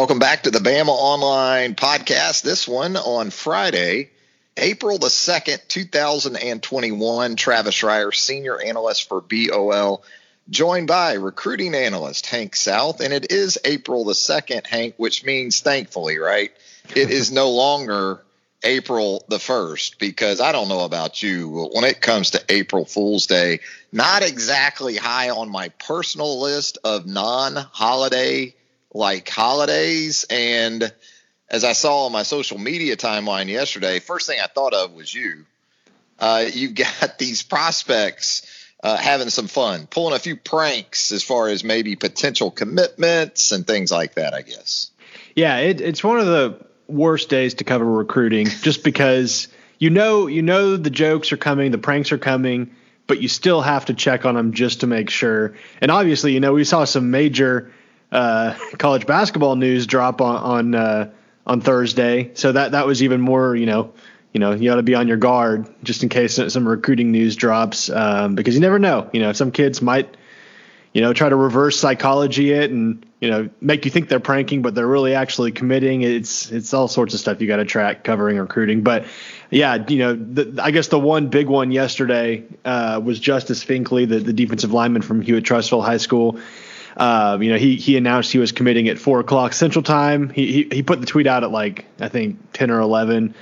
Welcome back to the Bama Online podcast. This one on Friday, April the 2nd, 2021. Travis Reier, senior analyst for BOL, joined by recruiting analyst Hank South. And it is April the 2nd, Hank, which means thankfully, right? It is no longer April the 1st because I don't know about you. but When it comes to April Fool's Day, not exactly high on my personal list of non holiday like holidays. And as I saw on my social media timeline yesterday, first thing I thought of was you. Uh, you've got these prospects uh, having some fun, pulling a few pranks as far as maybe potential commitments and things like that, I guess. Yeah, it, it's one of the worst days to cover recruiting just because you know you know the jokes are coming, the pranks are coming, but you still have to check on them just to make sure. And obviously, you know, we saw some major uh, college basketball news drop on on uh, on Thursday, so that that was even more. You know, you know, you ought to be on your guard just in case some recruiting news drops um, because you never know. You know, some kids might, you know, try to reverse psychology it and you know make you think they're pranking, but they're really actually committing. It's it's all sorts of stuff you got to track covering recruiting, but. Yeah, you know, the, I guess the one big one yesterday uh, was Justice Finkley, the, the defensive lineman from Hewitt-Trussville High School. Uh, you know, he he announced he was committing at four o'clock Central Time. He, he he put the tweet out at like I think ten or eleven.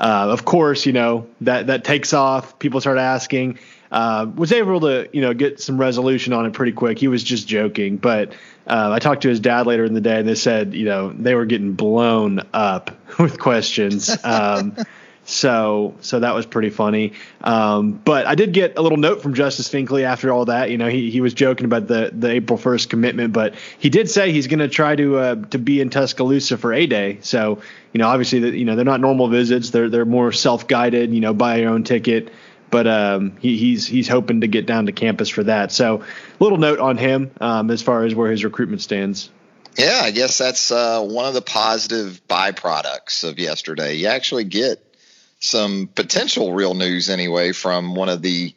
Uh, of course, you know that that takes off. People start asking. Uh, was able to you know get some resolution on it pretty quick. He was just joking, but uh, I talked to his dad later in the day, and they said you know they were getting blown up with questions. Um, so so that was pretty funny. Um, but I did get a little note from Justice Finkley after all that. You know, he, he was joking about the, the April first commitment, but he did say he's going to try to uh, to be in Tuscaloosa for a day. So you know, obviously, the, you know they're not normal visits. They're they're more self guided. You know, buy your own ticket. But um, he, he's he's hoping to get down to campus for that. So little note on him um, as far as where his recruitment stands. Yeah, I guess that's uh, one of the positive byproducts of yesterday. You actually get some potential real news anyway from one of the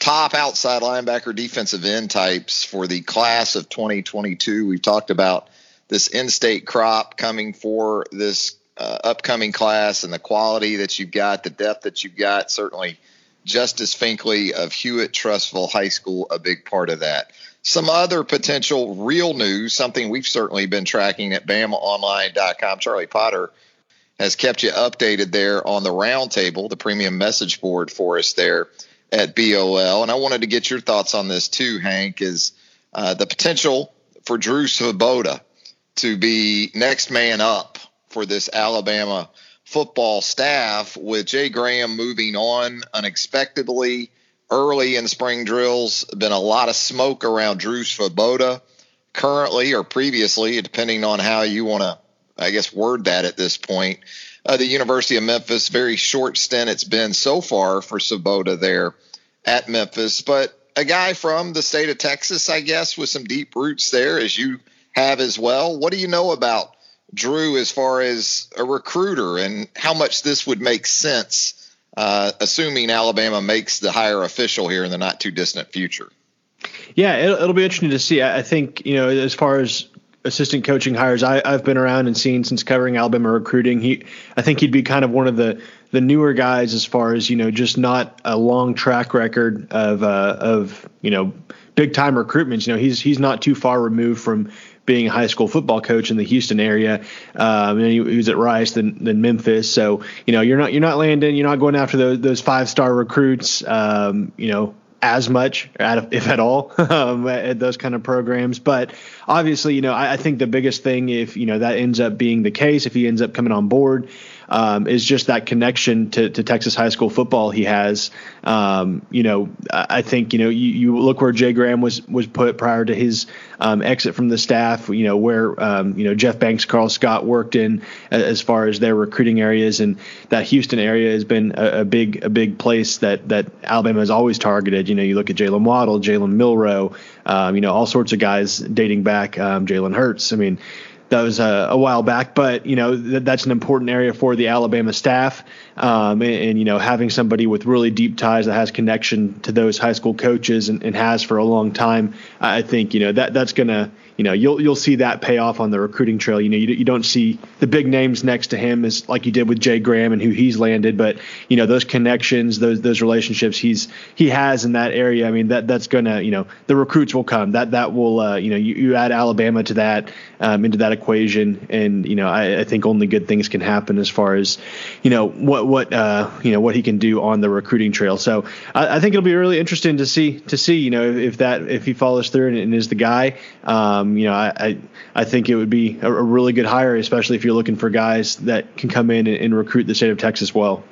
top outside linebacker defensive end types for the class of 2022. We've talked about this in-state crop coming for this uh, upcoming class and the quality that you've got, the depth that you've got. Certainly, Justice Finkley of Hewitt-Trussville High School, a big part of that. Some other potential real news, something we've certainly been tracking at BamaOnline.com. Charlie Potter has kept you updated there on the roundtable, the premium message board for us there at BOL. And I wanted to get your thoughts on this too, Hank, is uh, the potential for Drew Svoboda to be next man up for this Alabama football staff with Jay Graham moving on unexpectedly early in spring drills. Been a lot of smoke around Drew Svoboda currently or previously, depending on how you want to I guess, word that at this point. Uh, the University of Memphis, very short stint it's been so far for Svoboda there at Memphis, but a guy from the state of Texas, I guess, with some deep roots there, as you have as well. What do you know about Drew as far as a recruiter and how much this would make sense, uh, assuming Alabama makes the hire official here in the not too distant future? Yeah, it'll, it'll be interesting to see. I think, you know, as far as assistant coaching hires I, have been around and seen since covering Alabama recruiting. He, I think he'd be kind of one of the the newer guys as far as you know, just not a long track record of uh, of you know big time recruitments. You know, he's he's not too far removed from being a high school football coach in the Houston area. Um, and he, he, was at Rice, then then Memphis. So you know you're not you're not landing, you're not going after those those five star recruits. Um, you know as much, if at all, um, at those kind of programs. But obviously, you know, I, I, think the biggest thing, if you know that ends up being the case, if he ends up coming on board, um, is just that connection to, to, Texas high school football he has. Um, you know, I think you know you, you, look where Jay Graham was was put prior to his um, exit from the staff. You know where um, you know Jeff Banks, Karl Scott worked in as far as their recruiting areas, and that Houston area has been a, a big a big place that that Alabama has always targeted. You know, you look at Jaylen Waddle, Jalen Milroe, um, you know, all sorts of guys dating back, um, Jalen Hurts. I mean, that was a, a, while back, but you know th- that's an important area for the Alabama staff, um, and, and, you know having somebody with really deep ties that has connection to those high school coaches and, and has for a long time, I think you know that that's gonna you know you'll you'll see that pay off on the recruiting trail. You know you, you don't see the big names next to him as like you did with Jay Graham and who he's landed, but you know those connections, those those relationships he's he has in that area. I mean that that's gonna you know the recruits will come. That that will uh, you know you, you add Alabama to that um, into that equation, and you know I, I think only good things can happen as far as you know what what uh, you know what he can do on the recruiting trail. So I, I think it'll be really interesting to see to see you know if, that if he follows through and, and is the guy. Um, um, you know, I, I, I think it would be a, a, really good hire, especially if you're looking for guys that can come in and, and recruit the state of Texas well.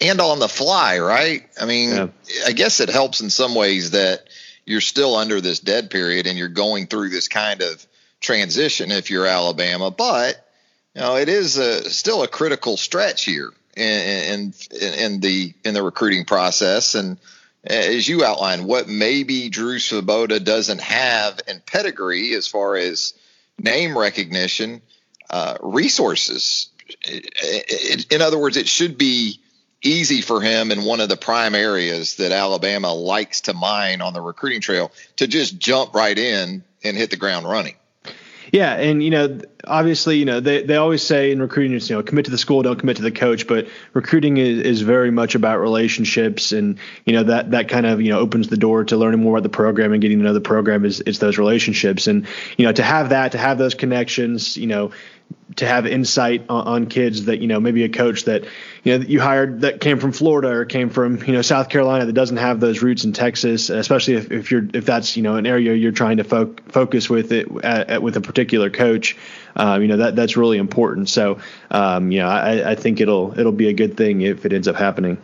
And on the fly, right? I mean, yeah. I guess it helps in some ways that you're still under this dead period and you're going through this kind of transition if you're Alabama, but you know, it is a, still a critical stretch here in, in, in the in the recruiting process and as you outlined, what maybe Drew Svoboda doesn't have in pedigree as far as name recognition, uh, resources. In other words, it should be easy for him in one of the prime areas that Alabama likes to mine on the recruiting trail to just jump right in and hit the ground running. Yeah, and you know, obviously, you know, they, they always say in recruiting, you know, commit to the school, don't commit to the coach. But recruiting is, is very much about relationships, and you know that that kind of you know opens the door to learning more about the program and getting to know the program is it's those relationships, and you know to have that, to have those connections, you know, to have insight on, on, kids that you know maybe a coach that you know you hired that came from Florida or came from you know South Carolina that doesn't have those roots in Texas, especially if, if you're if that's you know an area you're trying to fo- focus with it at, at, with a particular coach, um, you know that that's really important. So um, you know I, I think it'll it'll be a good thing if it ends up happening.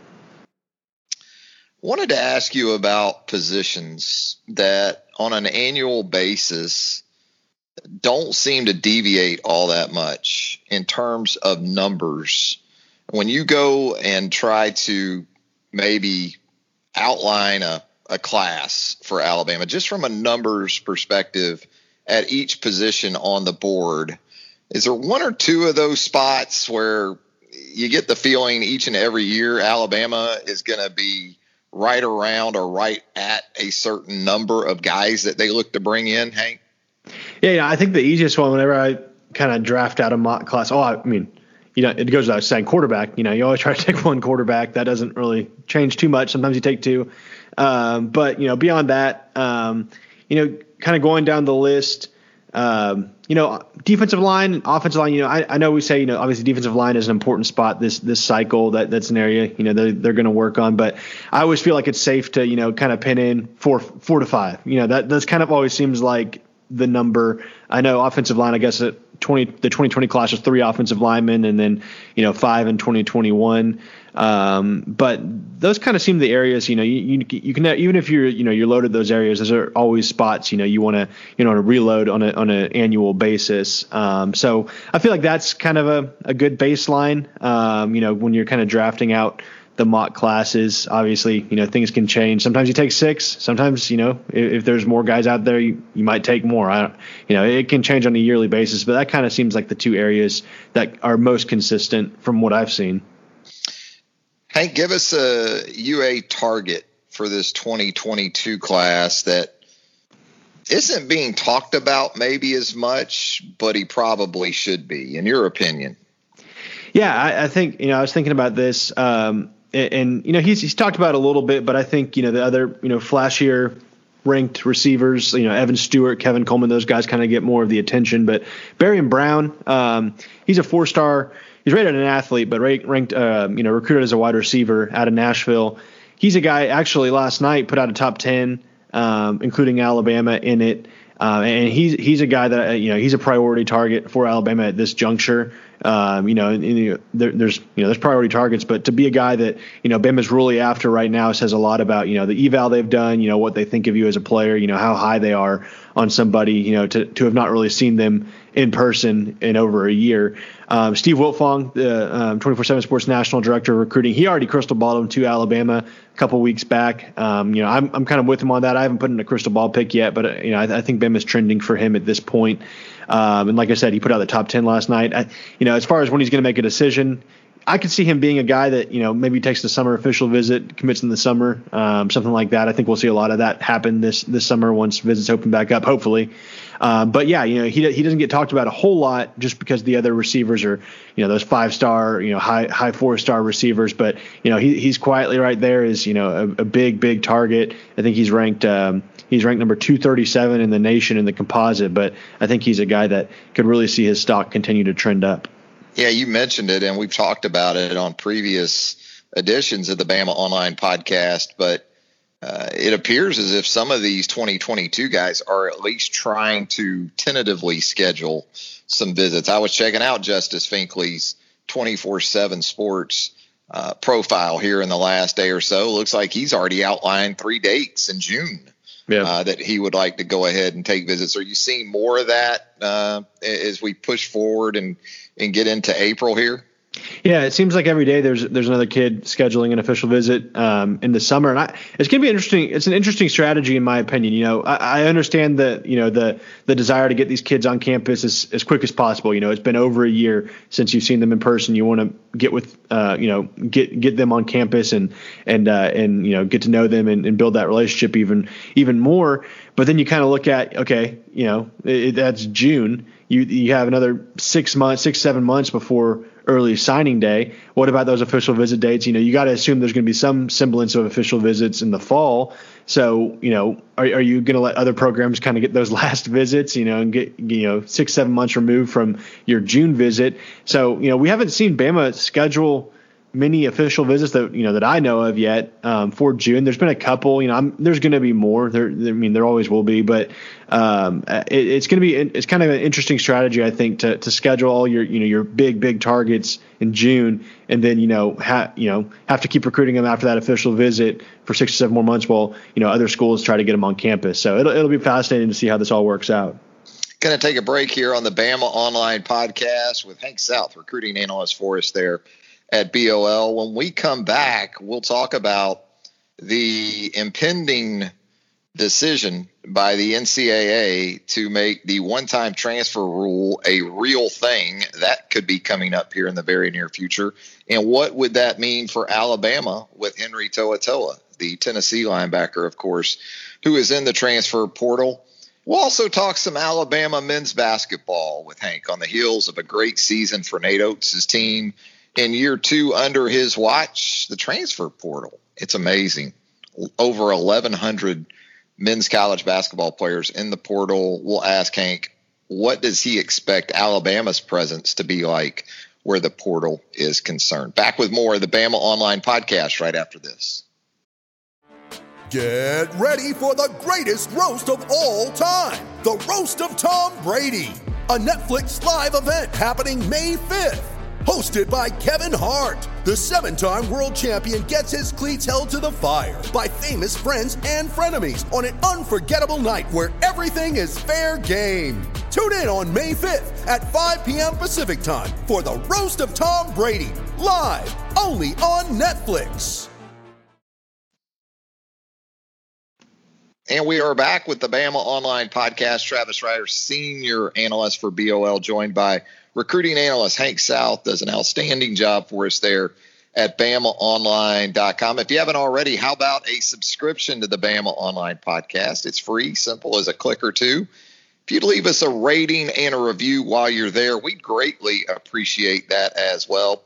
Wanted to ask you about positions that on an annual basis don't seem to deviate all that much in terms of numbers. When you go and try to maybe outline a, a class for Alabama, just from a numbers perspective at each position on the board, is there one or two of those spots where you get the feeling each and every year Alabama is going to be right around or right at a certain number of guys that they look to bring in, Hank? Yeah. I think the easiest one, whenever I kind of draft out a mock class, oh, I mean, you know, it goes without saying, quarterback. You know, you always try to take one quarterback. That doesn't really change too much. Sometimes you take two, um, but you know, beyond that, um, you know, kind of going down the list. Um, you know, defensive line, offensive line. You know, I, I, know we say you know obviously defensive line is an important spot this this cycle. That that's an area you know they're, they're going to work on. But I always feel like it's safe to you know kind of pin in four four to five. You know that that's kind of always seems like the number. I know offensive line. I guess at 20 the 2020 class was three offensive linemen, and then you know five in 2021. Um, but those kind of seem the areas you know you, you, you can even if you're you know you're loaded those areas. Those are always spots you know you want to you know to reload on a on an annual basis. Um, so I feel like that's kind of a, a good baseline. Um, you know when you're kind of drafting out the mock classes. Obviously, you know things can change. Sometimes you take six. Sometimes you know if, if there's more guys out there, you, you might take more. I don't, you know it can change on a yearly basis, but that kind of seems like the two areas that are most consistent from what I've seen. Hank, give us a UA target for this 2022 class that isn't being talked about maybe as much, but he probably should be, in your opinion. Yeah, I, I think you know I was thinking about this. Um, and, you know he's he's talked about a little bit, but I think you know the other you know flashier ranked receivers. You know, Evan Stewart, Kevin Coleman, those guys kind of get more of the attention. But Barion Brown, um, he's a four star. He's rated an athlete, but ranked, uh, you know, recruited as a wide receiver out of Nashville. He's a guy actually last night put out a top 10, um, including Alabama in it. Uh, and he's he's a guy that uh, you know he's a priority target for Alabama at this juncture. Um, you know, and, and, there, there's you know there's priority targets, but to be a guy that you know Bama's really after right now says a lot about you know the eval they've done, you know what they think of you as a player, you know how high they are on somebody, you know to to have not really seen them in person in over a year. Um, Steve Wiltfong, the um, 24/7 Sports National Director of Recruiting, he already crystal balled him to Alabama a couple weeks back. Um, you know, I'm I'm kind of with him on that. I haven't put in a crystal ball pick yet, but uh, you know I, I think is trending for him at this point. Um, and like I said, he put out the top 10 last night. I, you know, as far as when he's going to make a decision, I could see him being a guy that you know maybe takes the summer official visit, commits in the summer, um, something like that. I think we'll see a lot of that happen this this summer once visits open back up, hopefully. Um, but yeah, you know he he doesn't get talked about a whole lot just because the other receivers are you know those five star, you know high high four star receivers. But you know he he's quietly right there is you know a, a big big target. I think he's ranked. Um, He's ranked number 237 in the nation in the composite, but I think he's a guy that could really see his stock continue to trend up. Yeah, you mentioned it, and we've talked about it on previous editions of the Bama Online podcast. But uh, it appears as if some of these 2022 guys are at least trying to tentatively schedule some visits. I was checking out Justice Finkley's 24 7 sports uh, profile here in the last day or so. Looks like he's already outlined three dates in June yeah. uh, that he would like to go ahead and take visits. Are you seeing more of that uh, as we push forward and, and get into April here? Yeah, it seems like every day there's there's another kid scheduling an official visit um, in the summer, and I, it's going to be interesting. It's an interesting strategy, in my opinion. You know, I, I, understand that you know the the desire to get these kids on campus as, as quick as possible. You know, it's been over a year since you've seen them in person. You want to get with uh, you know get get them on campus and and uh, and you know get to know them and, and build that relationship even even more. But then you kind of look at okay, you know, it, that's June. You you have another six months, six seven months before early signing day. What about those official visit dates? You know, you got to assume there's going to be some semblance of official visits in the fall. So, you know, are, are you going to let other programs kind of get those last visits, you know, and get, you know, six, seven months removed from your June visit? So, you know, we haven't seen Bama schedule many official visits that you know that I know of yet um, for June. There's been a couple. You know, I'm, there's going to be more. There, I mean, there always will be, but um, it, it's going to be it's kind of an interesting strategy, I think, to to schedule all your you know your big big targets in June, and then you know ha, you know have to keep recruiting them after that official visit for six to seven more months, while you know other schools try to get them on campus. So it'll it'll be fascinating to see how this all works out. Going to take a break here on the Bama Online Podcast with Hank South, recruiting analyst for us there at BOL. When we come back, we'll talk about the impending decision by the NCAA to make the one time transfer rule a real thing. That could be coming up here in the very near future. And what would that mean for Alabama with Henry To'oTo'o, the Tennessee linebacker, of course, who is in the transfer portal? We'll also talk some Alabama men's basketball with Hank on the heels of a great season for Nate Oats' team in year two under his watch, the transfer portal. It's amazing. Over 1,100 men's college basketball players in the portal. We'll ask Hank, what does he expect Alabama's presence to be like where the portal is concerned? Back with more of the Bama Online podcast right after this. Get ready for the greatest roast of all time the Roast of Tom Brady, a Netflix live event happening May 5th hosted by Kevin Hart. The seven time world champion gets his cleats held to the fire by famous friends and frenemies on an unforgettable night where everything is fair game. Tune in on May 5th at 5 p.m. Pacific time for the Roast of Tom Brady, live only on Netflix. And we are back with the Bama Online Podcast. Travis Reier, senior analyst for BOL, joined by recruiting analyst Hank South does an outstanding job for us there at BamaOnline.com. If you haven't already, how about a subscription to the Bama Online podcast? It's free, simple as a click or two. If you'd leave us a rating and a review while you're there, we'd greatly appreciate that as well.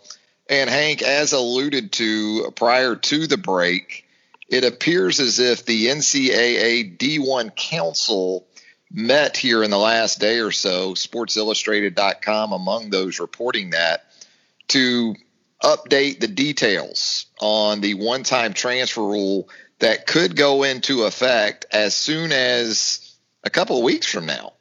And Hank, as alluded to prior to the break, it appears as if the NCAA D1 Council met here in the last day or so, sportsillustrated.com among those reporting that, to update the details on the one time transfer rule that could go into effect as soon as a couple of weeks from now.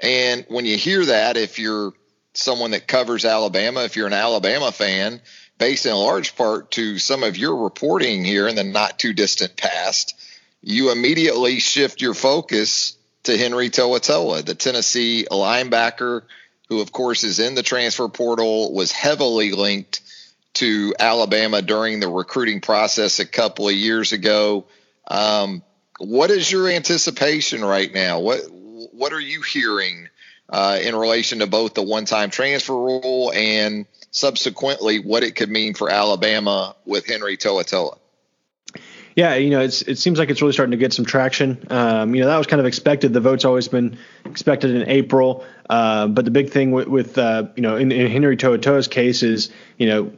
And when you hear that, if you're someone that covers Alabama, if you're an Alabama fan, based in large part to some of your reporting here in the not too distant past, you immediately shift your focus to Henry To'oTo'o, the Tennessee linebacker, who of course is in the transfer portal, was heavily linked to Alabama during the recruiting process a couple of years ago. Um, what is your anticipation right now? What what are you hearing uh, in relation to both the one-time transfer rule and subsequently what it could mean for Alabama with Henry To'oTo'o? Yeah, you know, it's it seems like it's really starting to get some traction. Um, you know, that was kind of expected. The vote's always been expected in April, uh, but the big thing with, with uh, you know in, in Henry To'oTo'o's case is you know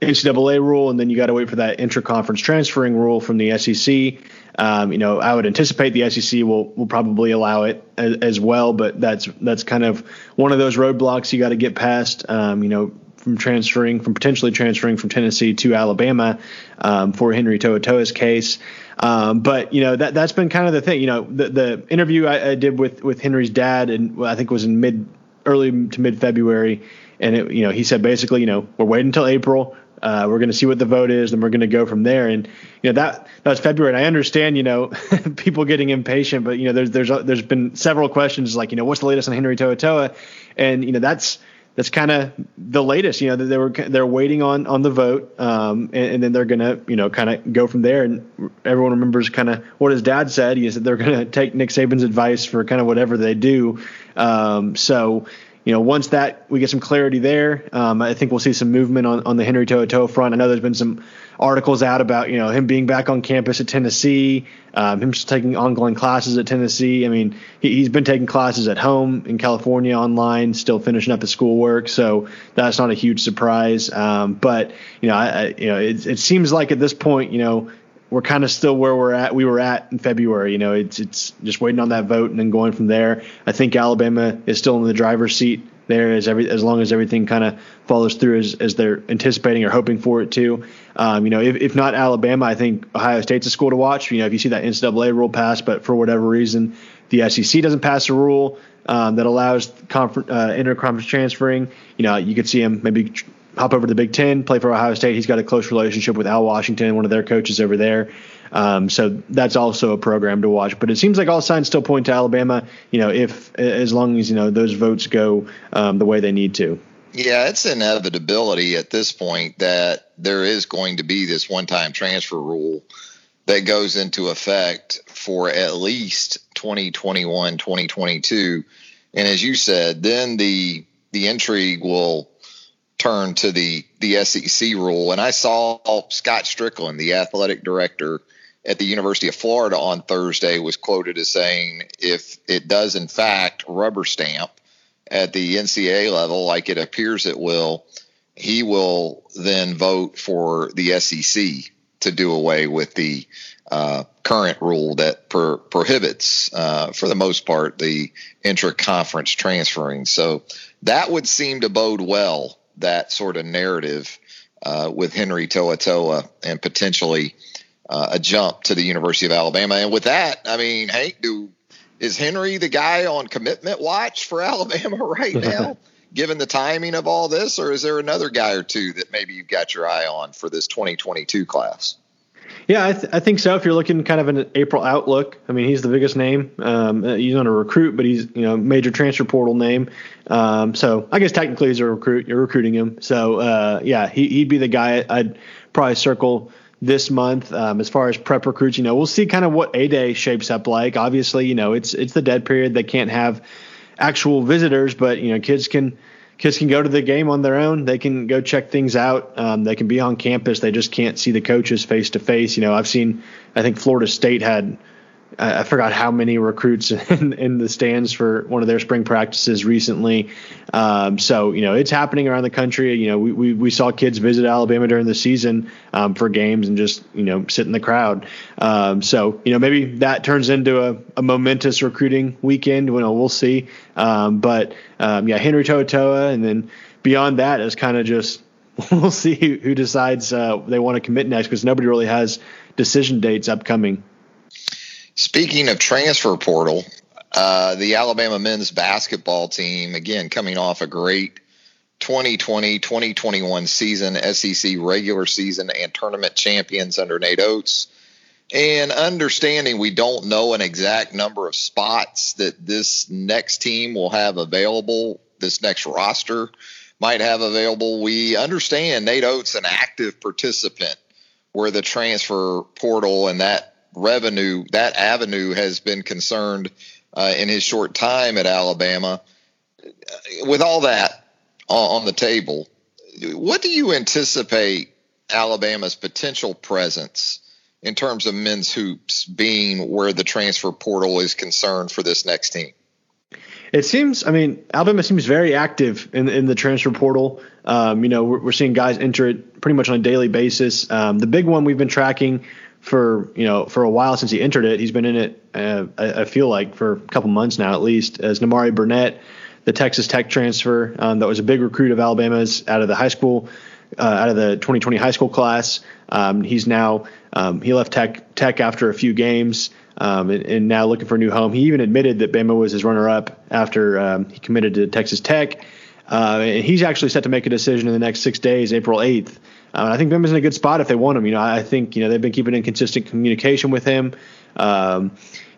NCAA rule, and then you got to wait for that interconference transferring rule from the SEC. Um, you know, I would anticipate the SEC will will probably allow it as, as, well, but that's that's kind of one of those roadblocks you got to get past. Um, you know, from transferring from potentially transferring from Tennessee to Alabama um, for Henry To'oTo'o's case. Um, but you know that that's been kind of the thing. You know, the the interview I, I did with with Henry's dad, and I think it was in mid early to mid February, and it, you know he said basically, you know, we're waiting until April uh, we're going to see what the vote is, and we're going to go from there. And you know that that was February. And I understand, you know, people getting impatient, but you know, there's there's there's been several questions like, you know, what's the latest on Henry To'oTo'o, and you know that's that's kind of the latest. You know, they were they're waiting on on the vote, um, and, and, then they're gonna you know kind of go from there. And everyone remembers kind of what his dad said. He said they're gonna take Nick Saban's advice for kind of whatever they do. Um, so you know, once that we get some clarity there, um, I think we'll see some movement on, on the Henry To'oTo'o front. I know there's been some articles out about you know him being back on campus at Tennessee, um, him taking ongoing classes at Tennessee. I mean, he, has been taking classes at home in California online, still finishing up his schoolwork, so that's not a huge surprise. Um, but you know, I, I, you know, it, it seems like at this point, you know, we're kind of still where we're at. We were at in February. You know, it's it's just waiting on that vote and then going from there. I think Alabama is still in the driver's seat there as every as long as everything kind of follows through as, as they're anticipating or hoping for it to. Um, you know, if, if not Alabama, I think Ohio State's a school to watch. You know, if you see that NCAA rule pass, but for whatever reason the SEC doesn't pass a rule um, that allows confer- uh, interconference transferring, you know, you could see them maybe hop over to the Big Ten, play for Ohio State. He's got a close relationship with Al Washington, one of their coaches over there. Um, so that's also a program to watch. But it seems like all signs still point to Alabama. You know, if as long as you know those votes go um, the way they need to. Yeah, it's inevitability at this point that there is going to be this one-time transfer rule that goes into effect for at least 2021, 2022. And as you said, then the the intrigue will turn to the the SEC rule. And I saw Scott Stricklin, the athletic director at the University of Florida on Thursday, was quoted as saying, "If it does in fact rubber stamp at the NCAA level, like it appears it will, he will then vote for the SEC to do away with the uh, current rule that per, prohibits, uh, for the most part, the intra-conference transferring. So that would seem to bode well that sort of narrative uh, with Henry To'oTo'o and potentially uh, a jump to the University of Alabama. And with that, I mean, Hank, do is Henry the guy on commitment watch for Alabama right now, given the timing of all this, or is there another guy or two that maybe you've got your eye on for this 2022 class? Yeah, I, th- I, think so. If you're looking kind of an April outlook, I mean, he's the biggest name. Um, uh, he's not a recruit, but he's you know major transfer portal name. Um, so I guess technically he's a recruit. You're recruiting him. So uh, yeah, he, would be the guy I'd probably circle this month. Um, as far as prep recruits, you know, we'll see kind of what a day shapes up like. Obviously, you know, it's it's the dead period. They can't have actual visitors, but you know, kids can kids can go to the game on their own. They can go check things out. Um, they can be on campus. They just can't see the coaches face to face. You know, I've seen. I think Florida State had I forgot how many recruits in, in, the stands for one of their spring practices recently. Um, so you know it's happening around the country. You know we, we, we saw kids visit Alabama during the season um, for games and just you know sit in the crowd. Um, so you know maybe that turns into a, a momentous recruiting weekend. You know, we'll see. Um, but um, yeah, Henry To'oTo'o, and then beyond that is kind of just we'll see who, who decides uh, they want to commit next because nobody really has decision dates upcoming. Speaking of transfer portal, uh, the Alabama men's basketball team, again, coming off a great 2020 2021 season, SEC regular season and tournament champions under Nate Oats. And understanding we don't know an exact number of spots that this next team will have available, this next roster might have available. We understand Nate Oats, an active participant where the transfer portal and that revenue, that avenue has been concerned uh, in his short time at Alabama. With all that on the table, what do you anticipate Alabama's potential presence in terms of men's hoops being where the transfer portal is concerned for this next team? It seems, I mean, Alabama seems very active in in the transfer portal. Um, you know, we're, we're, seeing guys enter it pretty much on a daily basis. Um, the big one we've been tracking for you know for a while since he entered it. He's been in it. Uh, I, I, feel like for a couple months now at least. As Nimari Burnett, the Texas Tech transfer um, that was a big recruit of Alabama's out of the high school, uh, out of the 2020 high school class. Um, he's now um, he left Tech Tech after a few games. Um, and, and, now looking for a new home. He even admitted that Bama was his runner-up after um, he committed to Texas Tech. Uh, and he's actually set to make a decision in the next six days, April 8th, uh, I think Bama's in a good spot if they want him. You know, I think you know they've been keeping in consistent communication with him. Um,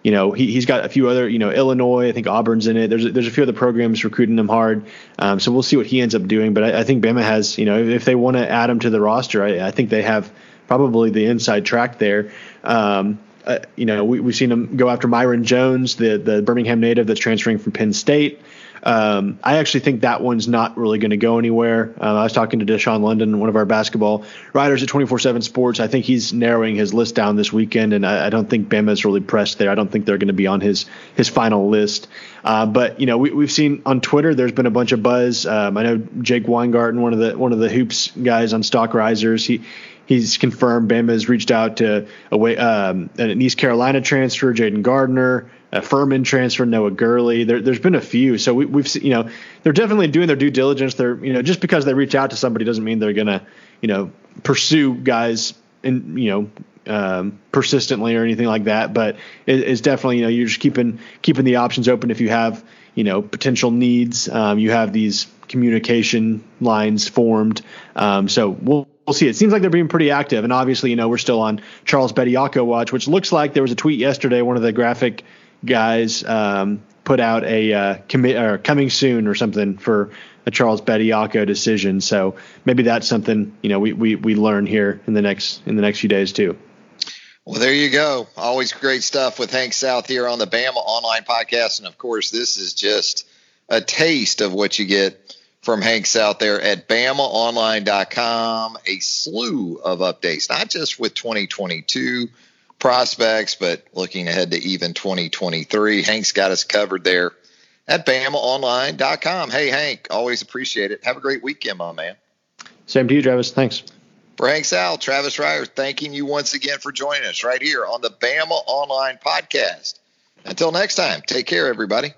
you know, he, he's got a few other, you know, Illinois, I think Auburn's in it. There's there's a few other programs recruiting him hard. Um, so we'll see what he ends up doing. But I, I think Bama has, you know, if they want to add him to the roster, I, I, think they have probably the inside track there. Um, uh, you know, we, we've seen him go after Myreon Jones, the the Birmingham native that's transferring from Penn State. Um, I actually think that one's not really going to go anywhere. Um, I was talking to Deshaun London, one of our basketball writers at 24/7 Sports. I think he's narrowing his list down this weekend, and I, I don't think Bama's really pressed there. I don't think they're going to be on his his final list. Uh, but you know, we, have seen on Twitter there's been a bunch of buzz. Um, I know Jake Weingarten, one of the one of the hoops guys on Stock Risers, he he's confirmed Bama has reached out to a way um, an East Carolina transfer, Jayden Gardner a Furman transfer, Noah Gurley. There, has been a few. So we, have you know, they're definitely doing their due diligence. They're, you know, just because they reach out to somebody doesn't mean they're going to, you know, pursue guys and, you know, um, persistently or anything like that. But it, it's definitely, you know, you're just keeping, keeping the options open. If you have, you know, potential needs, um, you have these communication lines formed. Um, so we'll, we'll see. It seems like they're being pretty active, and obviously, you know, we're still on Charles Bediako watch, which looks like there was a tweet yesterday. One of the graphic guys um, put out a uh, or coming soon or something for a Charles Bediako decision. So maybe that's something you know we, we we learn here in the next in the next few days too. Well, there you go. Always great stuff with Hank South here on the Bama Online Podcast, and of course, this is just a taste of what you get from Hank South there at BamaOnline.com. A slew of updates, not just with 2022 prospects, but looking ahead to even 2023. Hank's got us covered there at BamaOnline.com. Hey, Hank, always appreciate it. Have a great weekend, my man. Same to you, Travis. Thanks. For Hank South, Travis Reier, thanking you once again for joining us right here on the Bama Online Podcast. Until next time, take care, everybody.